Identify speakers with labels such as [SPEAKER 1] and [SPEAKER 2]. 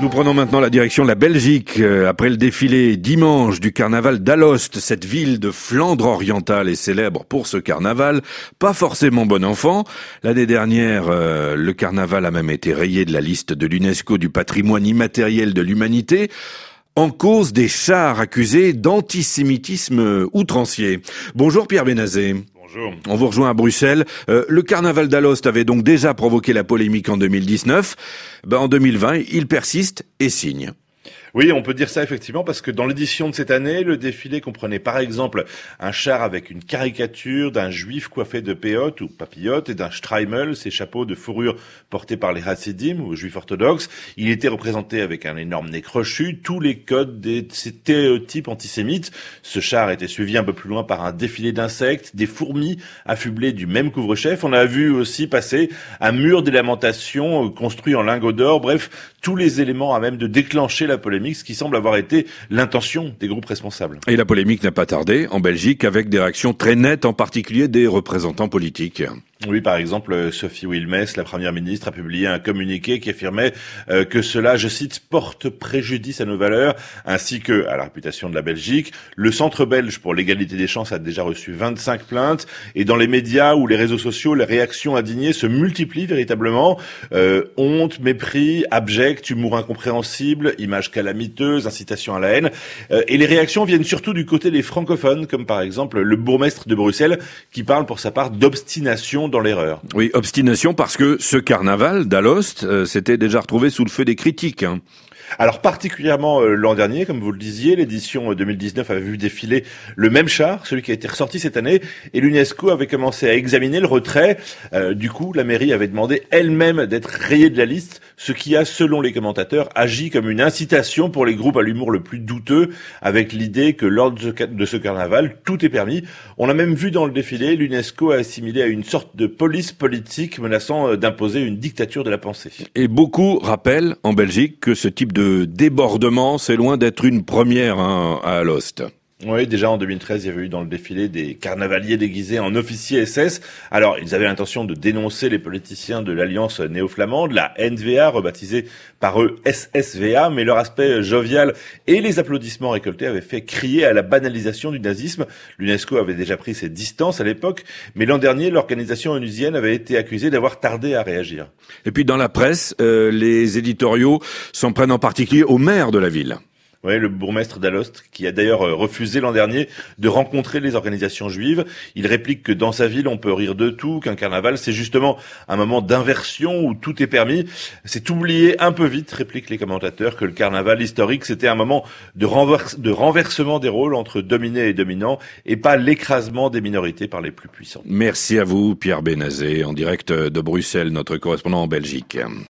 [SPEAKER 1] Nous prenons maintenant la direction de la Belgique. Euh, après le défilé dimanche du carnaval d'Alost, cette ville de Flandre orientale est célèbre pour ce carnaval. Pas forcément bon enfant. L'année dernière, euh, le carnaval a même été rayé de la liste de l'UNESCO du patrimoine immatériel de l'humanité en cause des chars accusés d'antisémitisme outrancier. Bonjour Pierre Bénazé. On vous rejoint à Bruxelles. Euh, le carnaval d'Alost avait donc déjà provoqué la polémique en 2019. Ben, en 2020, il persiste et signe.
[SPEAKER 2] Oui, on peut dire ça effectivement parce que dans l'édition de cette année, le défilé comprenait par exemple un char avec une caricature d'un juif coiffé de péote ou papillote et d'un streimel, ces chapeaux de fourrure portés par les Hasidim ou juifs orthodoxes. Il était représenté avec un énorme nez crochu, tous les codes des stéréotypes antisémites. Ce char était suivi un peu plus loin par un défilé d'insectes, des fourmis affublées du même couvre-chef. On a vu aussi passer un mur des lamentations euh, construit en lingots d'or. Bref, tous les éléments à même de déclencher la polémique qui semble avoir été l'intention des groupes responsables.
[SPEAKER 1] Et la polémique n'a pas tardé en Belgique avec des réactions très nettes, en particulier des représentants politiques.
[SPEAKER 2] Oui, par exemple, Sophie Wilmès, la première ministre, a publié un communiqué qui affirmait euh, que cela, je cite, porte préjudice à nos valeurs ainsi que à la réputation de la Belgique. Le Centre belge pour l'égalité des chances a déjà reçu 25 plaintes et dans les médias ou les réseaux sociaux, les réactions indignées se multiplient véritablement. Euh, honte, mépris, abject, humour incompréhensible, images calamiteuses, incitation à la haine. Euh, et les réactions viennent surtout du côté des francophones, comme par exemple le bourgmestre de Bruxelles qui parle pour sa part d'obstination dans l'erreur.
[SPEAKER 1] Oui, obstination parce que ce carnaval d'Alost euh, s'était déjà retrouvé sous le feu des critiques. Hein.
[SPEAKER 2] Alors particulièrement euh, l'an dernier, comme vous le disiez, l'édition 2019 euh, avait vu défiler le même char, celui qui a été ressorti cette année, et l'UNESCO avait commencé à examiner le retrait. Euh, du coup, la mairie avait demandé elle-même d'être rayée de la liste, ce qui a, selon les commentateurs, agi comme une incitation pour les groupes à l'humour le plus douteux, avec l'idée que lors de ce carnaval, tout est permis. On a même vu dans le défilé, l'UNESCO a assimilé à une sorte de police politique menaçant d'imposer une dictature de la pensée.
[SPEAKER 1] Et beaucoup rappellent en Belgique que ce type de de débordement, c'est loin d'être une première hein, à Alost.
[SPEAKER 2] Oui, déjà en 2013, il y avait eu dans le défilé des carnavaliers déguisés en officiers SS. Alors, ils avaient l'intention de dénoncer les politiciens de l'Alliance néo-flamande, la NVA, rebaptisée par eux SSVA, mais leur aspect jovial et les applaudissements récoltés avaient fait crier à la banalisation du nazisme. L'UNESCO avait déjà pris ses distances à l'époque, mais l'an dernier, l'organisation onusienne avait été accusée d'avoir tardé à réagir.
[SPEAKER 1] Et puis dans la presse, euh, les éditoriaux s'en prennent en particulier au maire de la ville.
[SPEAKER 2] Oui, le bourgmestre d'Alost, qui a d'ailleurs euh, refusé l'an dernier de rencontrer les organisations juives. Il réplique que dans sa ville, on peut rire de tout, qu'un carnaval, c'est justement un moment d'inversion où tout est permis. C'est oublié un peu vite, répliquent les commentateurs, que le carnaval historique, c'était un moment de, de renversement des rôles entre dominés et dominants, et pas l'écrasement des minorités par les plus puissants.
[SPEAKER 1] Merci à vous, Pierre Bénazé, en direct de Bruxelles, notre correspondant en Belgique.